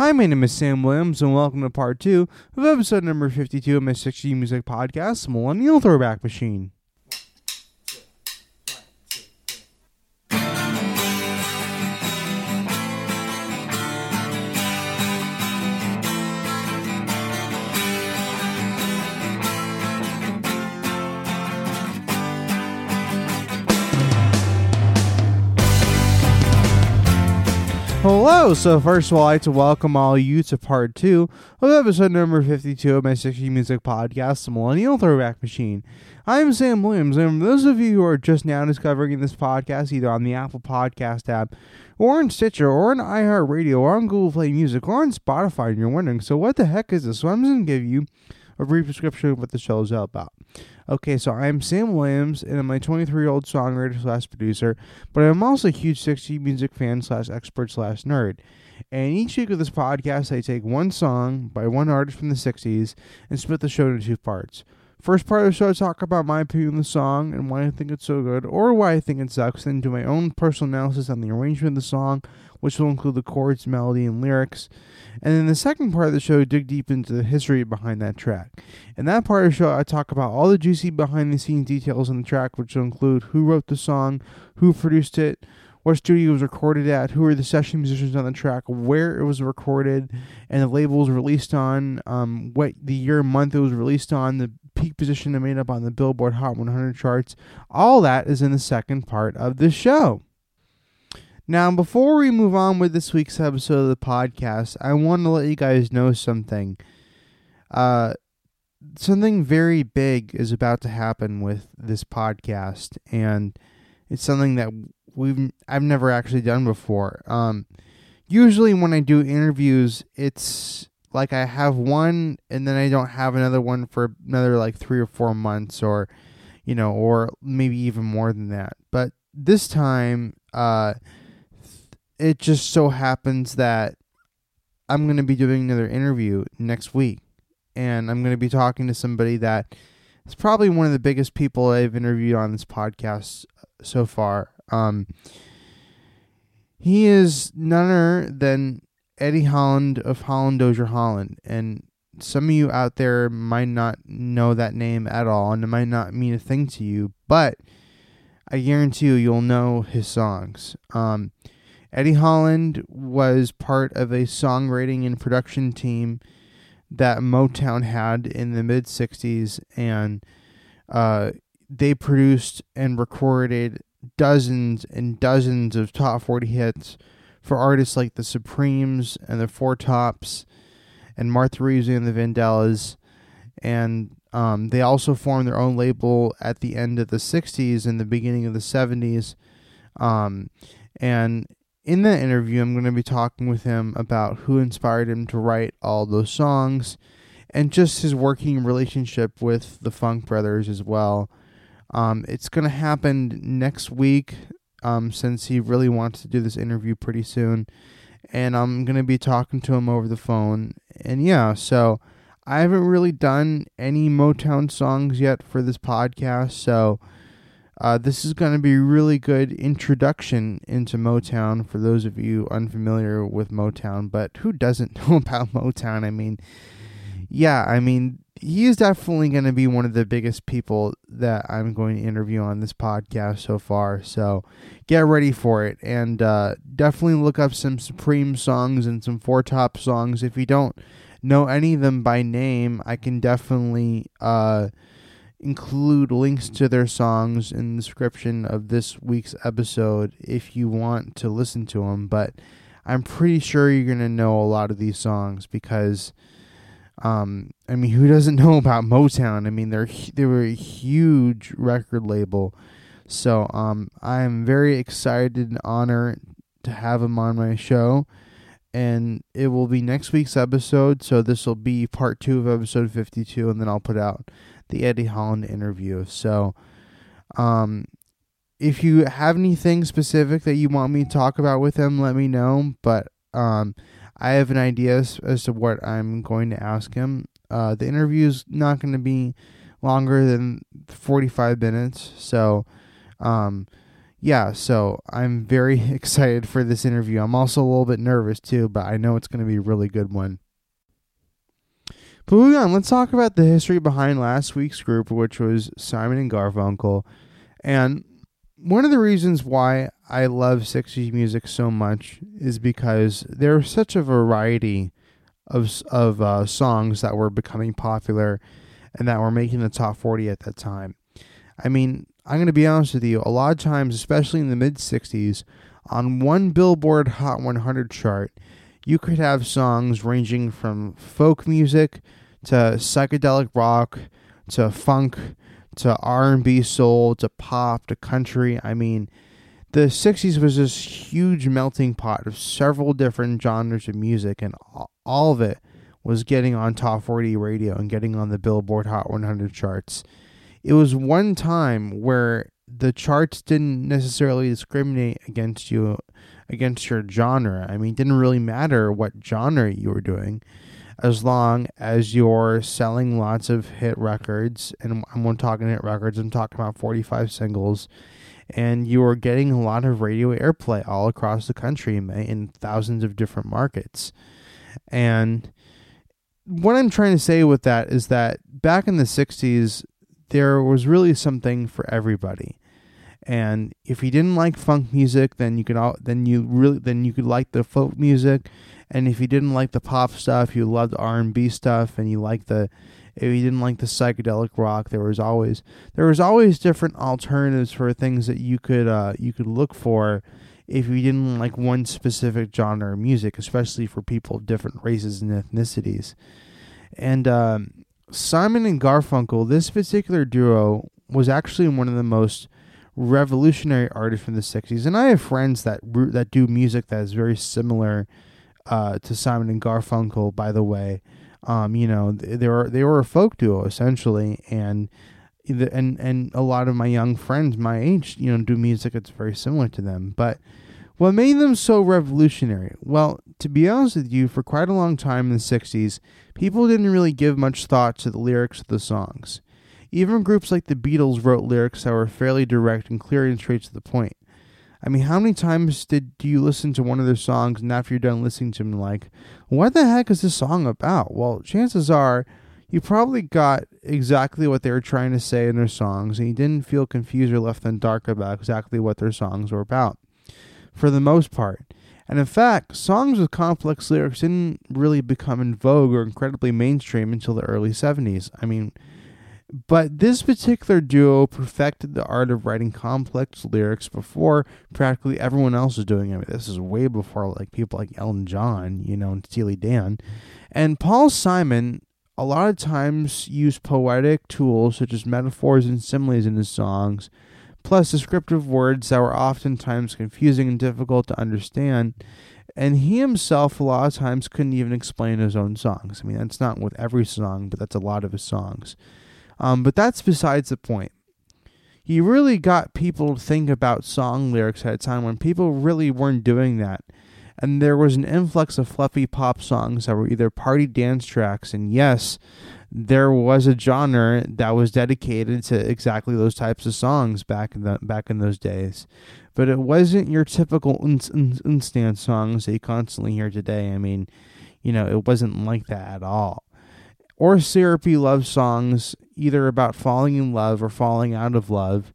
Hi, my name is Sam Williams, and welcome to part two of episode number 52 of my 60 Music Podcast, Millennial Throwback Machine. Hello! So, first of all, I'd like to welcome all you to part two of episode number 52 of my 60 Music Podcast, The Millennial Throwback Machine. I'm Sam Williams, and for those of you who are just now discovering this podcast, either on the Apple Podcast app, or on Stitcher, or on iHeartRadio, or on Google Play Music, or on Spotify, and you're wondering, so what the heck is this? So, I'm just going to give you a brief description of what the show is all about. Okay, so I'm Sam Williams, and I'm a 23 year old songwriter slash producer, but I'm also a huge 60 music fan slash expert slash nerd. And each week of this podcast, I take one song by one artist from the 60s and split the show into two parts. First part of the show, I talk about my opinion on the song and why I think it's so good, or why I think it sucks, then do my own personal analysis on the arrangement of the song, which will include the chords, melody, and lyrics. And then the second part of the show, dig deep into the history behind that track. In that part of the show, I talk about all the juicy behind the scenes details on the track, which will include who wrote the song, who produced it, what studio it was recorded at, who were the session musicians on the track, where it was recorded, and the label was released on, um, what the year and month it was released on, the peak position it made up on the Billboard Hot 100 charts. All that is in the second part of the show. Now, before we move on with this week's episode of the podcast, I want to let you guys know something. Uh, something very big is about to happen with this podcast, and it's something that we've I've never actually done before. Um, usually when I do interviews, it's like I have one and then I don't have another one for another like three or four months, or you know, or maybe even more than that. But this time, uh it just so happens that I'm going to be doing another interview next week. And I'm going to be talking to somebody that is probably one of the biggest people I've interviewed on this podcast so far. Um, he is none other than Eddie Holland of Holland Dozier Holland. And some of you out there might not know that name at all, and it might not mean a thing to you, but I guarantee you, you'll know his songs. Um, Eddie Holland was part of a songwriting and production team that Motown had in the mid 60s, and uh, they produced and recorded dozens and dozens of top 40 hits for artists like the Supremes and the Four Tops and Martha Reeves and the Vandellas. And um, they also formed their own label at the end of the 60s and the beginning of the 70s. Um, and in that interview, I'm going to be talking with him about who inspired him to write all those songs and just his working relationship with the Funk Brothers as well. Um, it's going to happen next week um, since he really wants to do this interview pretty soon. And I'm going to be talking to him over the phone. And yeah, so I haven't really done any Motown songs yet for this podcast. So uh, this is going to be a really good introduction into Motown for those of you unfamiliar with Motown. But who doesn't know about Motown? I mean, yeah, I mean, he is definitely going to be one of the biggest people that I'm going to interview on this podcast so far. So get ready for it. And uh, definitely look up some Supreme songs and some Four Top songs. If you don't know any of them by name, I can definitely. Uh, include links to their songs in the description of this week's episode if you want to listen to them. But I'm pretty sure you're going to know a lot of these songs because, um, I mean, who doesn't know about Motown? I mean, they're they were a huge record label. So um, I'm very excited and honored to have him on my show. And it will be next week's episode. So this will be part two of episode 52, and then I'll put out the Eddie Holland interview. So, um, if you have anything specific that you want me to talk about with him, let me know. But um, I have an idea as, as to what I'm going to ask him. Uh, the interview is not going to be longer than 45 minutes. So, um, yeah, so I'm very excited for this interview. I'm also a little bit nervous too, but I know it's going to be a really good one. But moving on, let's talk about the history behind last week's group, which was Simon and Garfunkel. And one of the reasons why I love 60s music so much is because there's such a variety of of uh, songs that were becoming popular and that were making the top 40 at that time. I mean, I'm going to be honest with you, a lot of times, especially in the mid 60s, on one Billboard Hot 100 chart, you could have songs ranging from folk music to psychedelic rock to funk to R&B soul to pop to country. I mean, the 60s was this huge melting pot of several different genres of music and all of it was getting on top 40 radio and getting on the Billboard Hot 100 charts. It was one time where the charts didn't necessarily discriminate against you against your genre. I mean, it didn't really matter what genre you were doing as long as you're selling lots of hit records, and I'm not talking hit records, I'm talking about 45 singles, and you are getting a lot of radio airplay all across the country in thousands of different markets. And what I'm trying to say with that is that back in the 60s, there was really something for everybody. And if you didn't like funk music, then you could all, then you really then you could like the folk music and if you didn't like the pop stuff, you loved R and B stuff, and you liked the if you didn't like the psychedelic rock, there was always there was always different alternatives for things that you could uh, you could look for if you didn't like one specific genre of music, especially for people of different races and ethnicities. And um, Simon and Garfunkel, this particular duo was actually one of the most revolutionary artists from the '60s, and I have friends that that do music that is very similar uh, to Simon and Garfunkel. By the way, um, you know they were they were a folk duo essentially, and and and a lot of my young friends my age, you know, do music that's very similar to them. But what made them so revolutionary? Well, to be honest with you, for quite a long time in the '60s, people didn't really give much thought to the lyrics of the songs. Even groups like the Beatles wrote lyrics that were fairly direct and clear and straight to the point. I mean, how many times did do you listen to one of their songs and after you're done listening to them, like, what the heck is this song about? Well, chances are you probably got exactly what they were trying to say in their songs and you didn't feel confused or left in dark about exactly what their songs were about, for the most part. And in fact, songs with complex lyrics didn't really become in vogue or incredibly mainstream until the early 70s. I mean, but this particular duo perfected the art of writing complex lyrics before practically everyone else was doing it. This is way before like people like Elton John, you know, and Steely Dan. And Paul Simon a lot of times used poetic tools such as metaphors and similes in his songs, plus descriptive words that were oftentimes confusing and difficult to understand. And he himself, a lot of times, couldn't even explain his own songs. I mean, that's not with every song, but that's a lot of his songs. Um, but that's besides the point. He really got people to think about song lyrics at a time when people really weren't doing that. And there was an influx of fluffy pop songs that were either party dance tracks, and yes, there was a genre that was dedicated to exactly those types of songs back in the back in those days. But it wasn't your typical instant songs that you constantly hear today. I mean, you know, it wasn't like that at all or syrupy love songs, either about falling in love or falling out of love.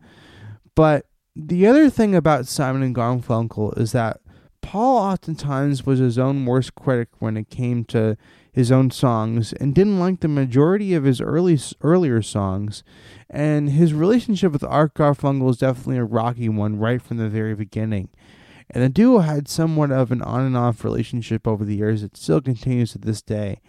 But the other thing about Simon and Garfunkel is that Paul oftentimes was his own worst critic when it came to his own songs and didn't like the majority of his early earlier songs. And his relationship with Art Garfunkel is definitely a rocky one right from the very beginning. And the duo had somewhat of an on and off relationship over the years that still continues to this day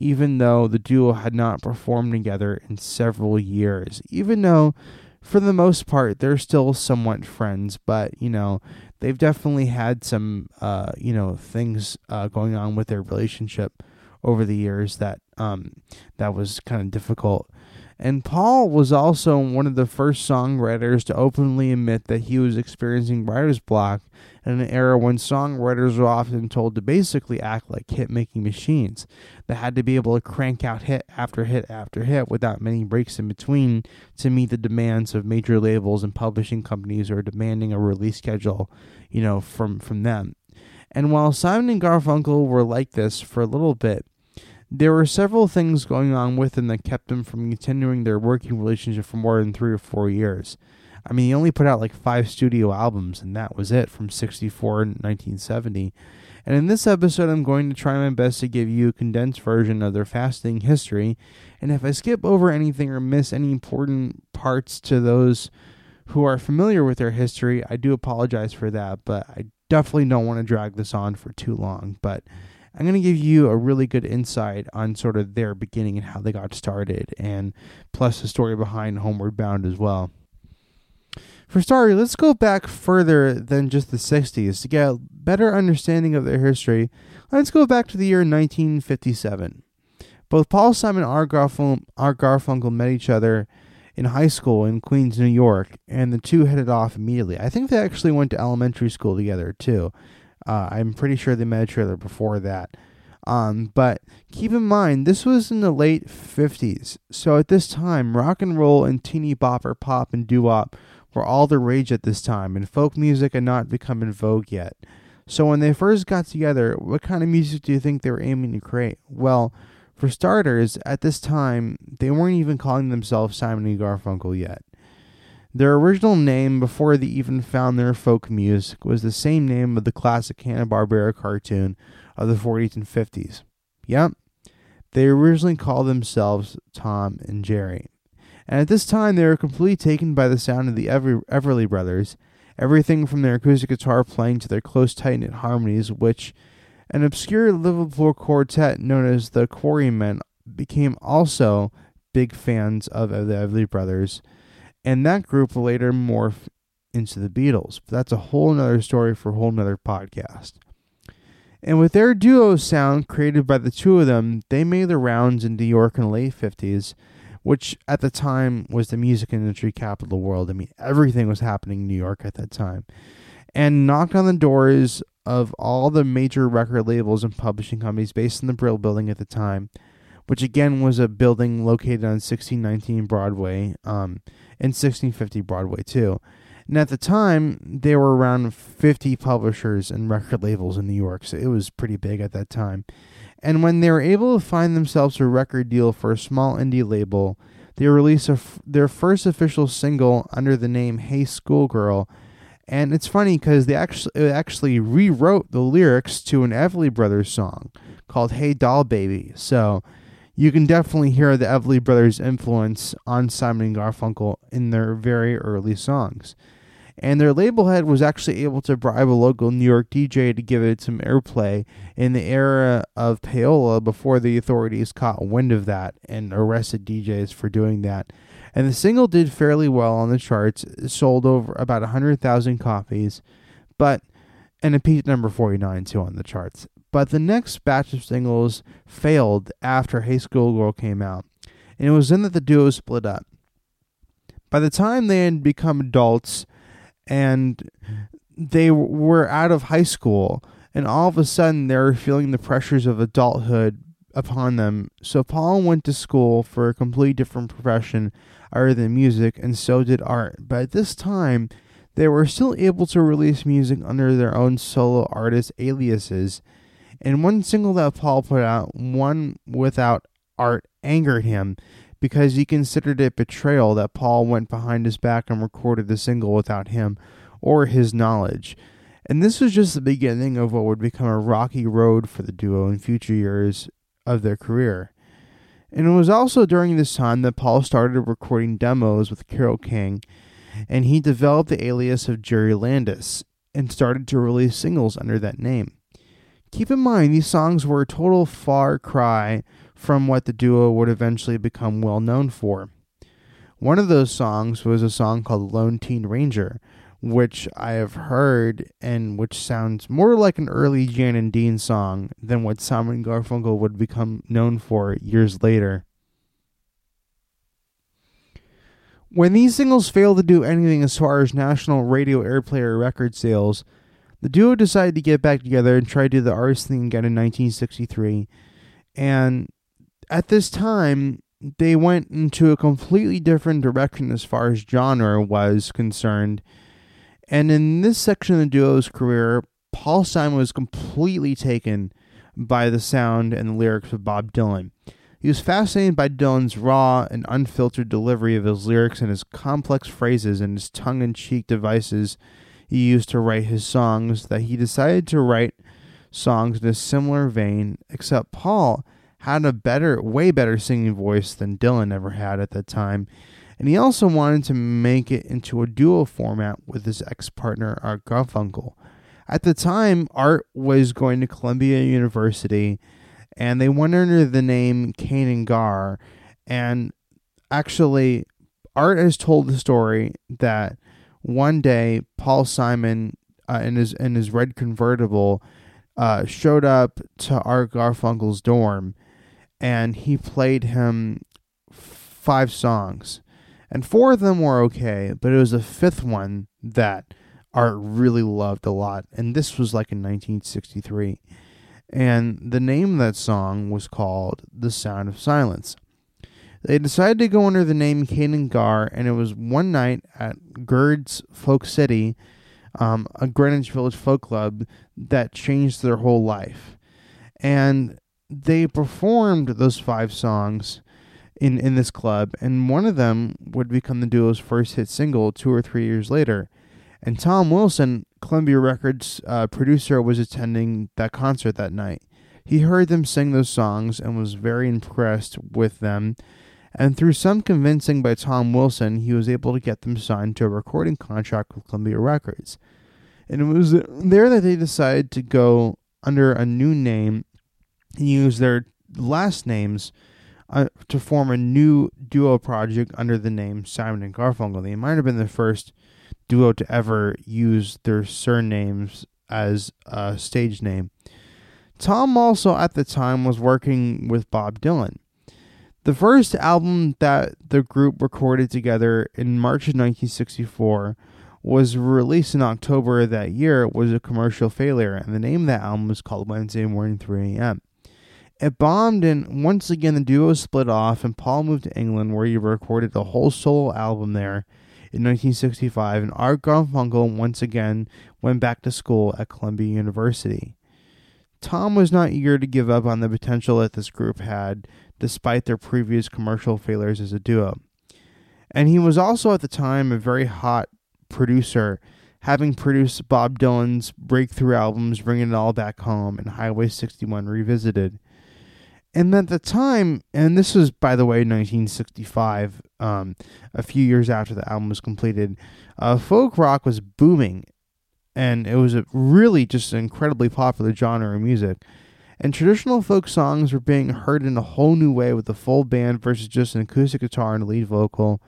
even though the duo had not performed together in several years. Even though, for the most part, they're still somewhat friends, but you know, they've definitely had some, uh, you know, things uh, going on with their relationship over the years that um, that was kind of difficult. And Paul was also one of the first songwriters to openly admit that he was experiencing writer's block in an era when songwriters were often told to basically act like hit making machines that had to be able to crank out hit after hit after hit without many breaks in between to meet the demands of major labels and publishing companies who demanding a release schedule, you know, from, from them. And while Simon and Garfunkel were like this for a little bit, there were several things going on with them that kept them from continuing their working relationship for more than three or four years. I mean, he only put out like five studio albums, and that was it from 64 and 1970. And in this episode, I'm going to try my best to give you a condensed version of their fasting history. And if I skip over anything or miss any important parts to those who are familiar with their history, I do apologize for that, but I definitely don't want to drag this on for too long. But I'm going to give you a really good insight on sort of their beginning and how they got started, and plus the story behind Homeward Bound as well. For starters, let's go back further than just the 60s to get a better understanding of their history. Let's go back to the year 1957. Both Paul Simon and Art Garfunkel met each other in high school in Queens, New York, and the two headed off immediately. I think they actually went to elementary school together too. Uh, I'm pretty sure they met each other before that. Um, but keep in mind, this was in the late 50s. So at this time, rock and roll and teeny bopper pop and doo wop were all the rage at this time, and folk music had not become in vogue yet. So when they first got together, what kind of music do you think they were aiming to create? Well, for starters, at this time, they weren't even calling themselves Simon and Garfunkel yet. Their original name, before they even found their folk music, was the same name of the classic Hanna-Barbera cartoon of the 40s and 50s. Yep, they originally called themselves Tom and Jerry. And at this time, they were completely taken by the sound of the Ever- Everly Brothers, everything from their acoustic guitar playing to their close, tight knit harmonies, which an obscure Liverpool quartet known as the Quarrymen became also big fans of the Everly Brothers and that group will later morphed into the Beatles. But that's a whole nother story for a whole nother podcast. And with their duo sound created by the two of them, they made the rounds in New York in the late 50s, which at the time was the music industry capital of the world. I mean, everything was happening in New York at that time. And knocked on the doors of all the major record labels and publishing companies based in the Brill building at the time, which again was a building located on 1619 Broadway. Um, and 1650 Broadway too. And at the time, there were around 50 publishers and record labels in New York, so it was pretty big at that time. And when they were able to find themselves a record deal for a small indie label, they released their first official single under the name Hey Schoolgirl. And it's funny because they actually actually rewrote the lyrics to an Everly Brothers song called Hey Doll Baby. So you can definitely hear the Everly Brothers' influence on Simon and Garfunkel in their very early songs. And their label head was actually able to bribe a local New York DJ to give it some airplay in the era of payola before the authorities caught wind of that and arrested DJs for doing that. And the single did fairly well on the charts, sold over about 100,000 copies, but and it peaked number 49 too on the charts. But the next batch of singles failed after Hey Schoolgirl came out, and it was then that the duo split up. By the time they had become adults and they were out of high school, and all of a sudden they were feeling the pressures of adulthood upon them. So Paul went to school for a completely different profession other than music, and so did Art. But at this time, they were still able to release music under their own solo artist aliases and one single that Paul put out, one without art, angered him because he considered it betrayal that Paul went behind his back and recorded the single without him or his knowledge. And this was just the beginning of what would become a rocky road for the duo in future years of their career. And it was also during this time that Paul started recording demos with Carole King, and he developed the alias of Jerry Landis and started to release singles under that name. Keep in mind, these songs were a total far cry from what the duo would eventually become well known for. One of those songs was a song called Lone Teen Ranger, which I have heard and which sounds more like an early Jan and Dean song than what Simon Garfunkel would become known for years later. When these singles failed to do anything as far as national radio airplay or record sales, the duo decided to get back together and try to do the artist thing again in 1963. And at this time, they went into a completely different direction as far as genre was concerned. And in this section of the duo's career, Paul Simon was completely taken by the sound and the lyrics of Bob Dylan. He was fascinated by Dylan's raw and unfiltered delivery of his lyrics and his complex phrases and his tongue in cheek devices he used to write his songs that he decided to write songs in a similar vein, except Paul had a better, way better singing voice than Dylan ever had at that time. And he also wanted to make it into a duo format with his ex partner, Art Garfunkel. At the time, Art was going to Columbia University and they went under the name Kane and Garr. And actually, Art has told the story that one day Paul Simon uh, in his in his red convertible uh, showed up to Art Garfunkel's dorm, and he played him five songs, and four of them were okay, but it was the fifth one that Art really loved a lot, and this was like in 1963, and the name of that song was called "The Sound of Silence." They decided to go under the name Kane and Garr, and it was one night at Gerde's Folk City, um, a Greenwich Village folk club, that changed their whole life. And they performed those five songs in, in this club, and one of them would become the duo's first hit single two or three years later. And Tom Wilson, Columbia Records uh, producer, was attending that concert that night. He heard them sing those songs and was very impressed with them and through some convincing by Tom Wilson, he was able to get them signed to a recording contract with Columbia Records. And it was there that they decided to go under a new name and use their last names uh, to form a new duo project under the name Simon and Garfunkel. They might have been the first duo to ever use their surnames as a stage name. Tom also at the time was working with Bob Dylan. The first album that the group recorded together in March of 1964 was released in October of that year was a commercial failure, and the name of that album was called Wednesday Morning 3 a.m. It bombed, and once again the duo split off, and Paul moved to England, where he recorded a whole solo album there in 1965, and Art Garfunkel once again went back to school at Columbia University. Tom was not eager to give up on the potential that this group had, despite their previous commercial failures as a duo. And he was also at the time a very hot producer, having produced Bob Dylan's breakthrough albums Bringing It All Back Home and Highway 61 Revisited. And at the time, and this was, by the way, 1965, um, a few years after the album was completed, uh, folk rock was booming. And it was really just an incredibly popular genre of music and traditional folk songs were being heard in a whole new way with a full band versus just an acoustic guitar and a lead vocal.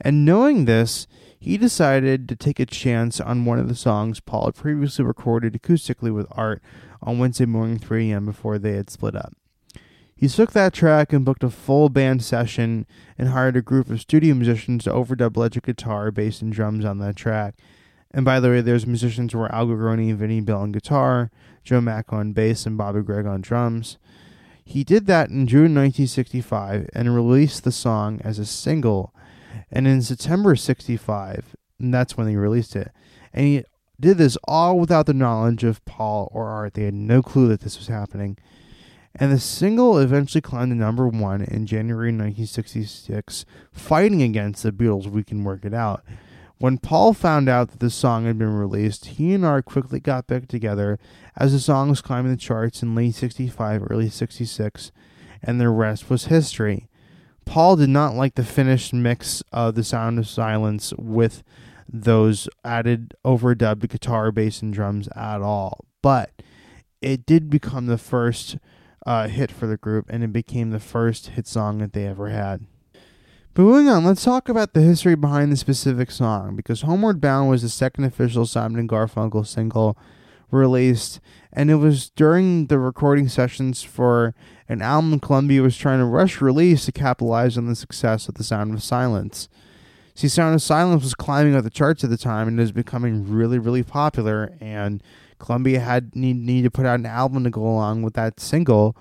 And knowing this, he decided to take a chance on one of the songs Paul had previously recorded acoustically with Art on Wednesday morning 3 a.m. before they had split up. He took that track and booked a full band session and hired a group of studio musicians to overdub electric guitar, bass, and drums on that track. And by the way, there's musicians were Al Gorgoni and Vinnie Bell on guitar, Joe Mack on bass, and Bobby Gregg on drums. He did that in June 1965 and released the song as a single. And in September 65, and that's when he released it. And he did this all without the knowledge of Paul or Art. They had no clue that this was happening. And the single eventually climbed to number one in January 1966, fighting against the Beatles' We Can Work It Out. When Paul found out that the song had been released, he and Art quickly got back together as the song was climbing the charts in late 65, early 66, and the rest was history. Paul did not like the finished mix of The Sound of Silence with those added overdubbed guitar, bass, and drums at all, but it did become the first uh, hit for the group, and it became the first hit song that they ever had. But moving on, let's talk about the history behind the specific song, because Homeward Bound was the second official Simon and Garfunkel single released, and it was during the recording sessions for an album Columbia was trying to rush release to capitalize on the success of The Sound of Silence. See, Sound of Silence was climbing up the charts at the time and it was becoming really, really popular. And Columbia had need, need to put out an album to go along with that single.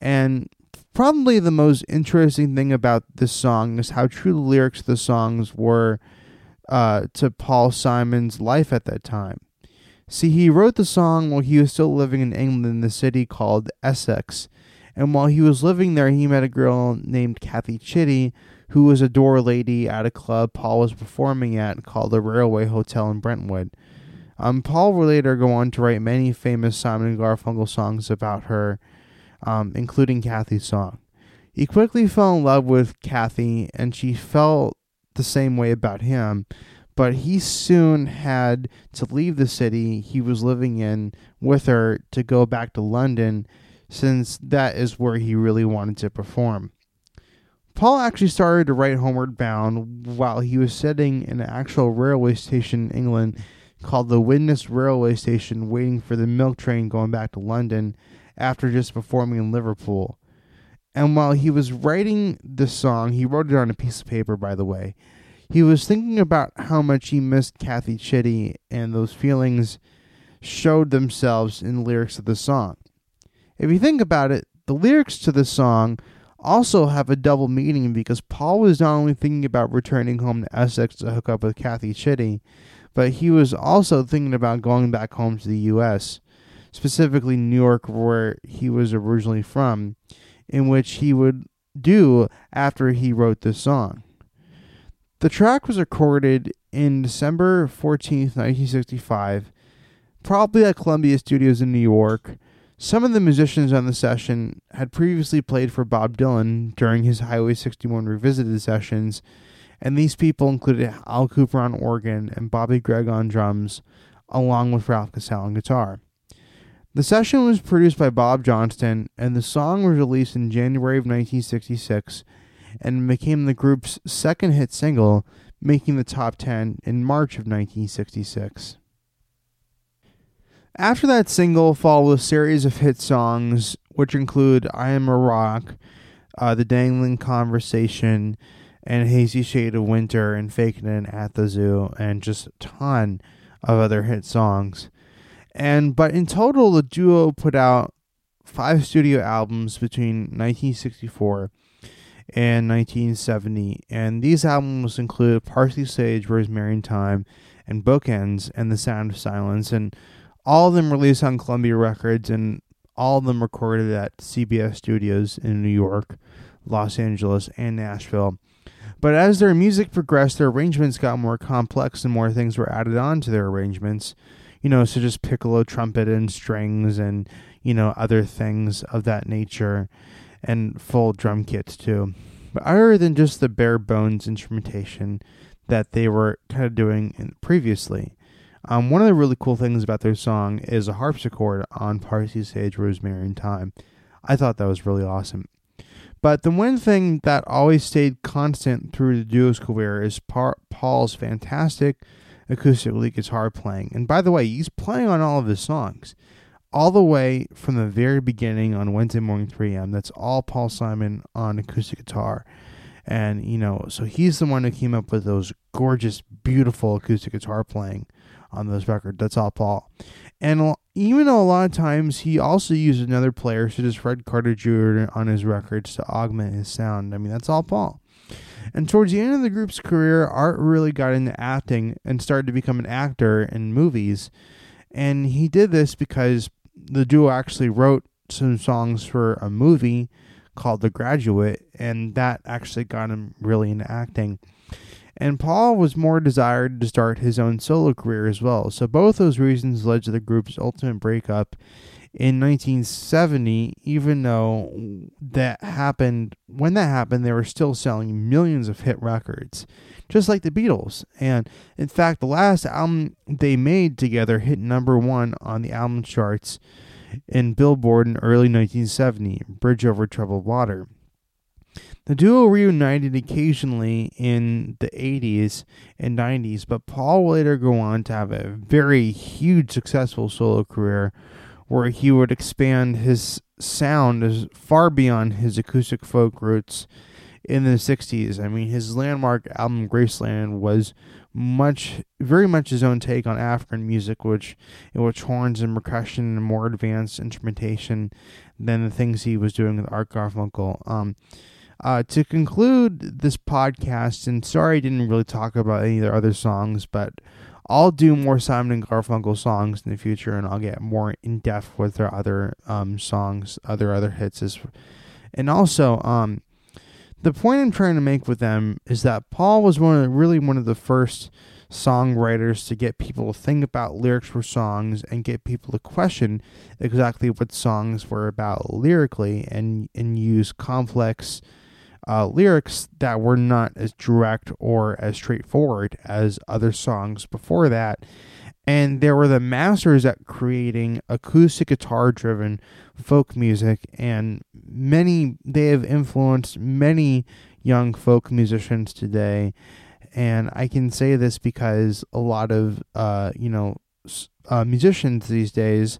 And probably the most interesting thing about this song is how true the lyrics of the songs were uh, to Paul Simon's life at that time. See, he wrote the song while he was still living in England in the city called Essex. And while he was living there, he met a girl named Kathy Chitty, who was a door lady at a club Paul was performing at called the Railway Hotel in Brentwood. Um, Paul would later go on to write many famous Simon and Garfunkel songs about her, um, including Kathy's song. He quickly fell in love with Kathy, and she felt the same way about him, but he soon had to leave the city he was living in with her to go back to London, since that is where he really wanted to perform. Paul actually started to write Homeward Bound while he was sitting in an actual railway station in England called the Widnes Railway Station, waiting for the milk train going back to London after just performing in Liverpool. And while he was writing the song, he wrote it on a piece of paper, by the way. He was thinking about how much he missed Kathy Chitty, and those feelings showed themselves in the lyrics of the song. If you think about it, the lyrics to the song also have a double meaning because Paul was not only thinking about returning home to Essex to hook up with Kathy Chitty, but he was also thinking about going back home to the U.S., specifically New York, where he was originally from, in which he would do after he wrote this song. The track was recorded in December 14th, 1965, probably at Columbia Studios in New York, some of the musicians on the session had previously played for Bob Dylan during his Highway 61 Revisited sessions, and these people included Al Kooper on organ and Bobby Gregg on drums, along with Ralph Casale on guitar. The session was produced by Bob Johnston, and the song was released in January of 1966 and became the group's second hit single, making the top 10 in March of 1966. After that single followed a series of hit songs, which include I Am a Rock, uh, The Dangling Conversation, and Hazy Shade of Winter, and Faking It at the Zoo, and just a ton of other hit songs. And but in total, the duo put out five studio albums between 1964 and 1970, and these albums include Parsley Sage, Rosemary Thyme, and Bookends, and The Sound of Silence, and all of them released on Columbia Records, and all of them recorded at CBS Studios in New York, Los Angeles, and Nashville. But as their music progressed, their arrangements got more complex and more things were added on to their arrangements. You know, such as piccolo, trumpet, and strings, and, you know, other things of that nature, and full drum kits too. But other than just the bare bones instrumentation that they were kind of doing previously. Um, one of the really cool things about their song is a harpsichord on Parsley Sage, Rosemary and Thyme. I thought that was really awesome. But the one thing that always stayed constant through the duo's career is Paul's fantastic acoustic guitar playing. And by the way, he's playing on all of his songs, all the way from the very beginning on Wednesday morning 3 a.m. That's all Paul Simon on acoustic guitar. And, you know, so he's the one who came up with those gorgeous, beautiful acoustic guitar playing on those records. That's all Paul. And even though a lot of times he also used another player, such as Fred Carter Jr. on his records to augment his sound. I mean, that's all Paul. And towards the end of the group's career, Art really got into acting and started to become an actor in movies. And he did this because the duo actually wrote some songs for a movie called The Graduate, and that actually got him really into acting and Paul was more desired to start his own solo career as well. So both those reasons led to the group's ultimate breakup in 1970, even though that happened when that happened, they were still selling millions of hit records, just like the Beatles. And in fact, the last album they made together hit number one on the album charts in Billboard in early 1970, Bridge Over Troubled Water. The duo reunited occasionally in the 80s and 90s, but Paul would later go on to have a very huge successful solo career where he would expand his sound as far beyond his acoustic folk roots in the 60s. I mean, his landmark album Graceland was much very much his own take on African music, which in which horns and percussion and more advanced instrumentation than the things he was doing with Art Garfunkel. Um, uh, to conclude this podcast, and sorry I didn't really talk about any of their other songs, but I'll do more Simon and Garfunkel songs in the future, and I'll get more in depth with their other um, songs, other other hits. As, and also, um, the point I'm trying to make with them is that Paul was one of the, really one of the first songwriters to get people to think about lyrics for songs and get people to question exactly what songs were about lyrically and and use complex uh, lyrics that were not as direct or as straightforward as other songs before that. And there were the masters at creating acoustic guitar driven folk music, and many, they have influenced many young folk musicians today. And I can say this because a lot of, uh, you know, uh, musicians these days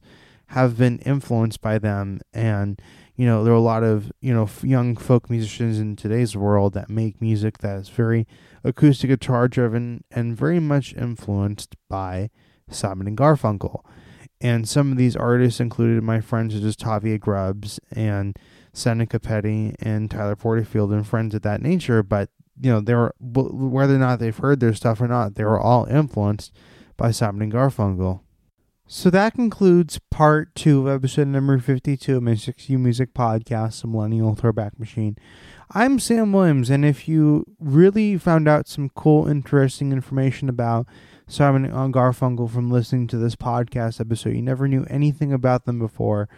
have been influenced by them. And, you know, there are a lot of, you know, young folk musicians in today's world that make music that is very acoustic guitar driven and very much influenced by Simon and Garfunkel. And some of these artists included my friends such as Tavia Grubbs and Seneca Petty and Tyler Porterfield and friends of that nature. But, you know, they were, whether or not they've heard their stuff or not, they were all influenced by Simon and Garfunkel. So that concludes part two of episode number 52 of my 6U Music Podcast, The Millennial Throwback Machine. I'm Sam Williams, and if you really found out some cool, interesting information about Simon and Garfunkel from listening to this podcast episode. You never knew anything about them before.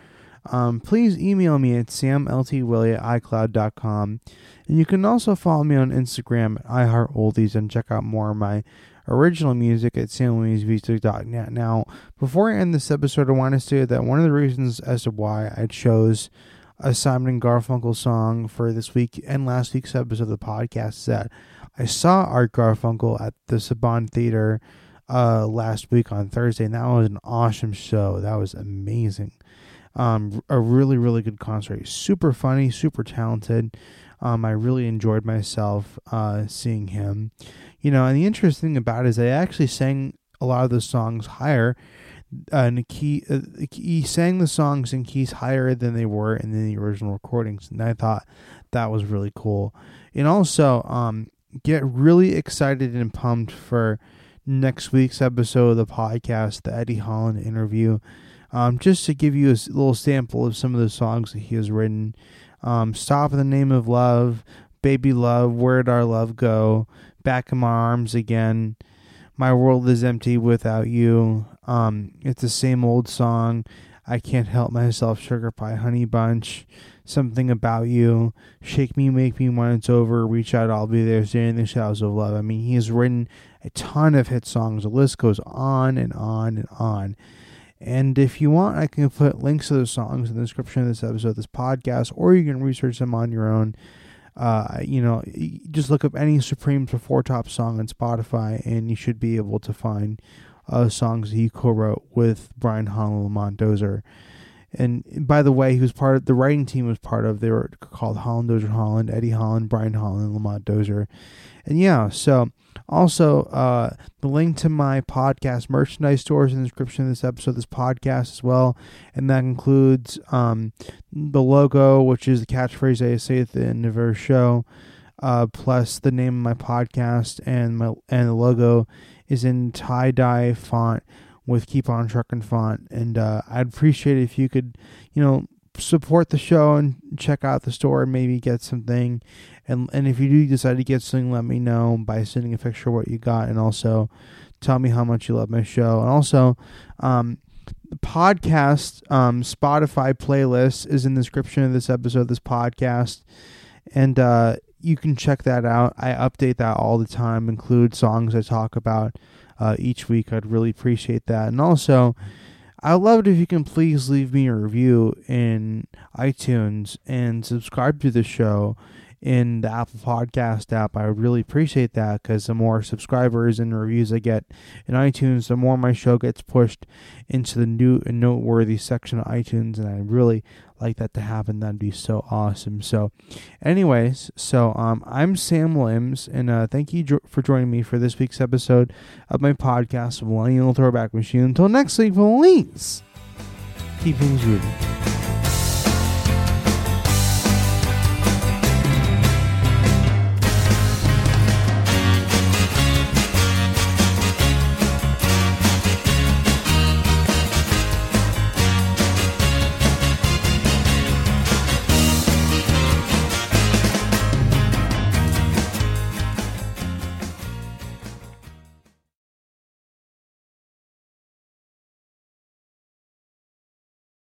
Um, please email me at samltwillie at icloud.com. And you can also follow me on Instagram at iHeartOldies and check out more of my original music at samwilliamsmusic.net. Now, before I end this episode, I want to say that one of the reasons as to why I chose a Simon and Garfunkel song for this week and last week's episode of the podcast is that I saw Art Garfunkel at the Saban Theater uh, last week on Thursday, and that was an awesome show. That was amazing. Um, a really, really good concert. Super funny, super talented. Um, I really enjoyed myself uh, seeing him. You know, and the interesting thing about it is they actually sang a lot of the songs higher. Uh, in a key, uh, he sang the songs in keys higher than they were in the original recordings, and I thought that was really cool. And also, um, get really excited and pumped for next week's episode of the podcast, the Eddie Holland interview. Um, just to give you a little sample of some of the songs that he has written. Um, Stop in the Name of Love, Baby Love, Where'd Our Love Go, Back in My Arms Again, My World is Empty Without You. Um, it's the same old song. I Can't Help Myself, Sugar Pie Honey Bunch something about you, shake me, make me when it's over, reach out, I'll be there, standing in the shadows of love. I mean, he has written a ton of hit songs. The list goes on and on and on. And if you want, I can put links to those songs in the description of this episode, this podcast, or you can research them on your own. Uh, you know, just look up any Supremes before top song on Spotify, and you should be able to find uh, songs he co-wrote with Brian Holland, Lamont Dozier. And by the way, he was part of the writing team was part of they were called Holland Dozier Holland, Eddie Holland, Brian Holland, Lamont Dozier. And yeah, so also uh, the link to my podcast merchandise stores in the description of this episode, this podcast as well. And that includes um, the logo, which is the catchphrase I say at the end of our show, uh, plus the name of my podcast and my and the logo is in tie dye font with Keep On Truckin' font. And uh, I'd appreciate it if you could, you know, support the show and check out the store and maybe get something. And and if you do decide to get something, let me know by sending a picture of what you got, and also tell me how much you love my show. And also, um, the podcast um, Spotify playlist is in the description of this episode, of this podcast, and uh, you can check that out. I update that all the time, include songs I talk about uh, each week. I'd really appreciate that. And also, I'd love it if you can please leave me a review in iTunes and subscribe to the show in the Apple Podcast app. I would really appreciate that because the more subscribers and reviews I get in iTunes, the more my show gets pushed into the new and noteworthy section of iTunes, and I really like that to happen. That'd be so awesome. So, anyways, so um, I'm Sam Williams, and uh, thank you jo- for joining me for this week's episode of my podcast, Millennial Throwback Machine. Until next week, please keep things rooted.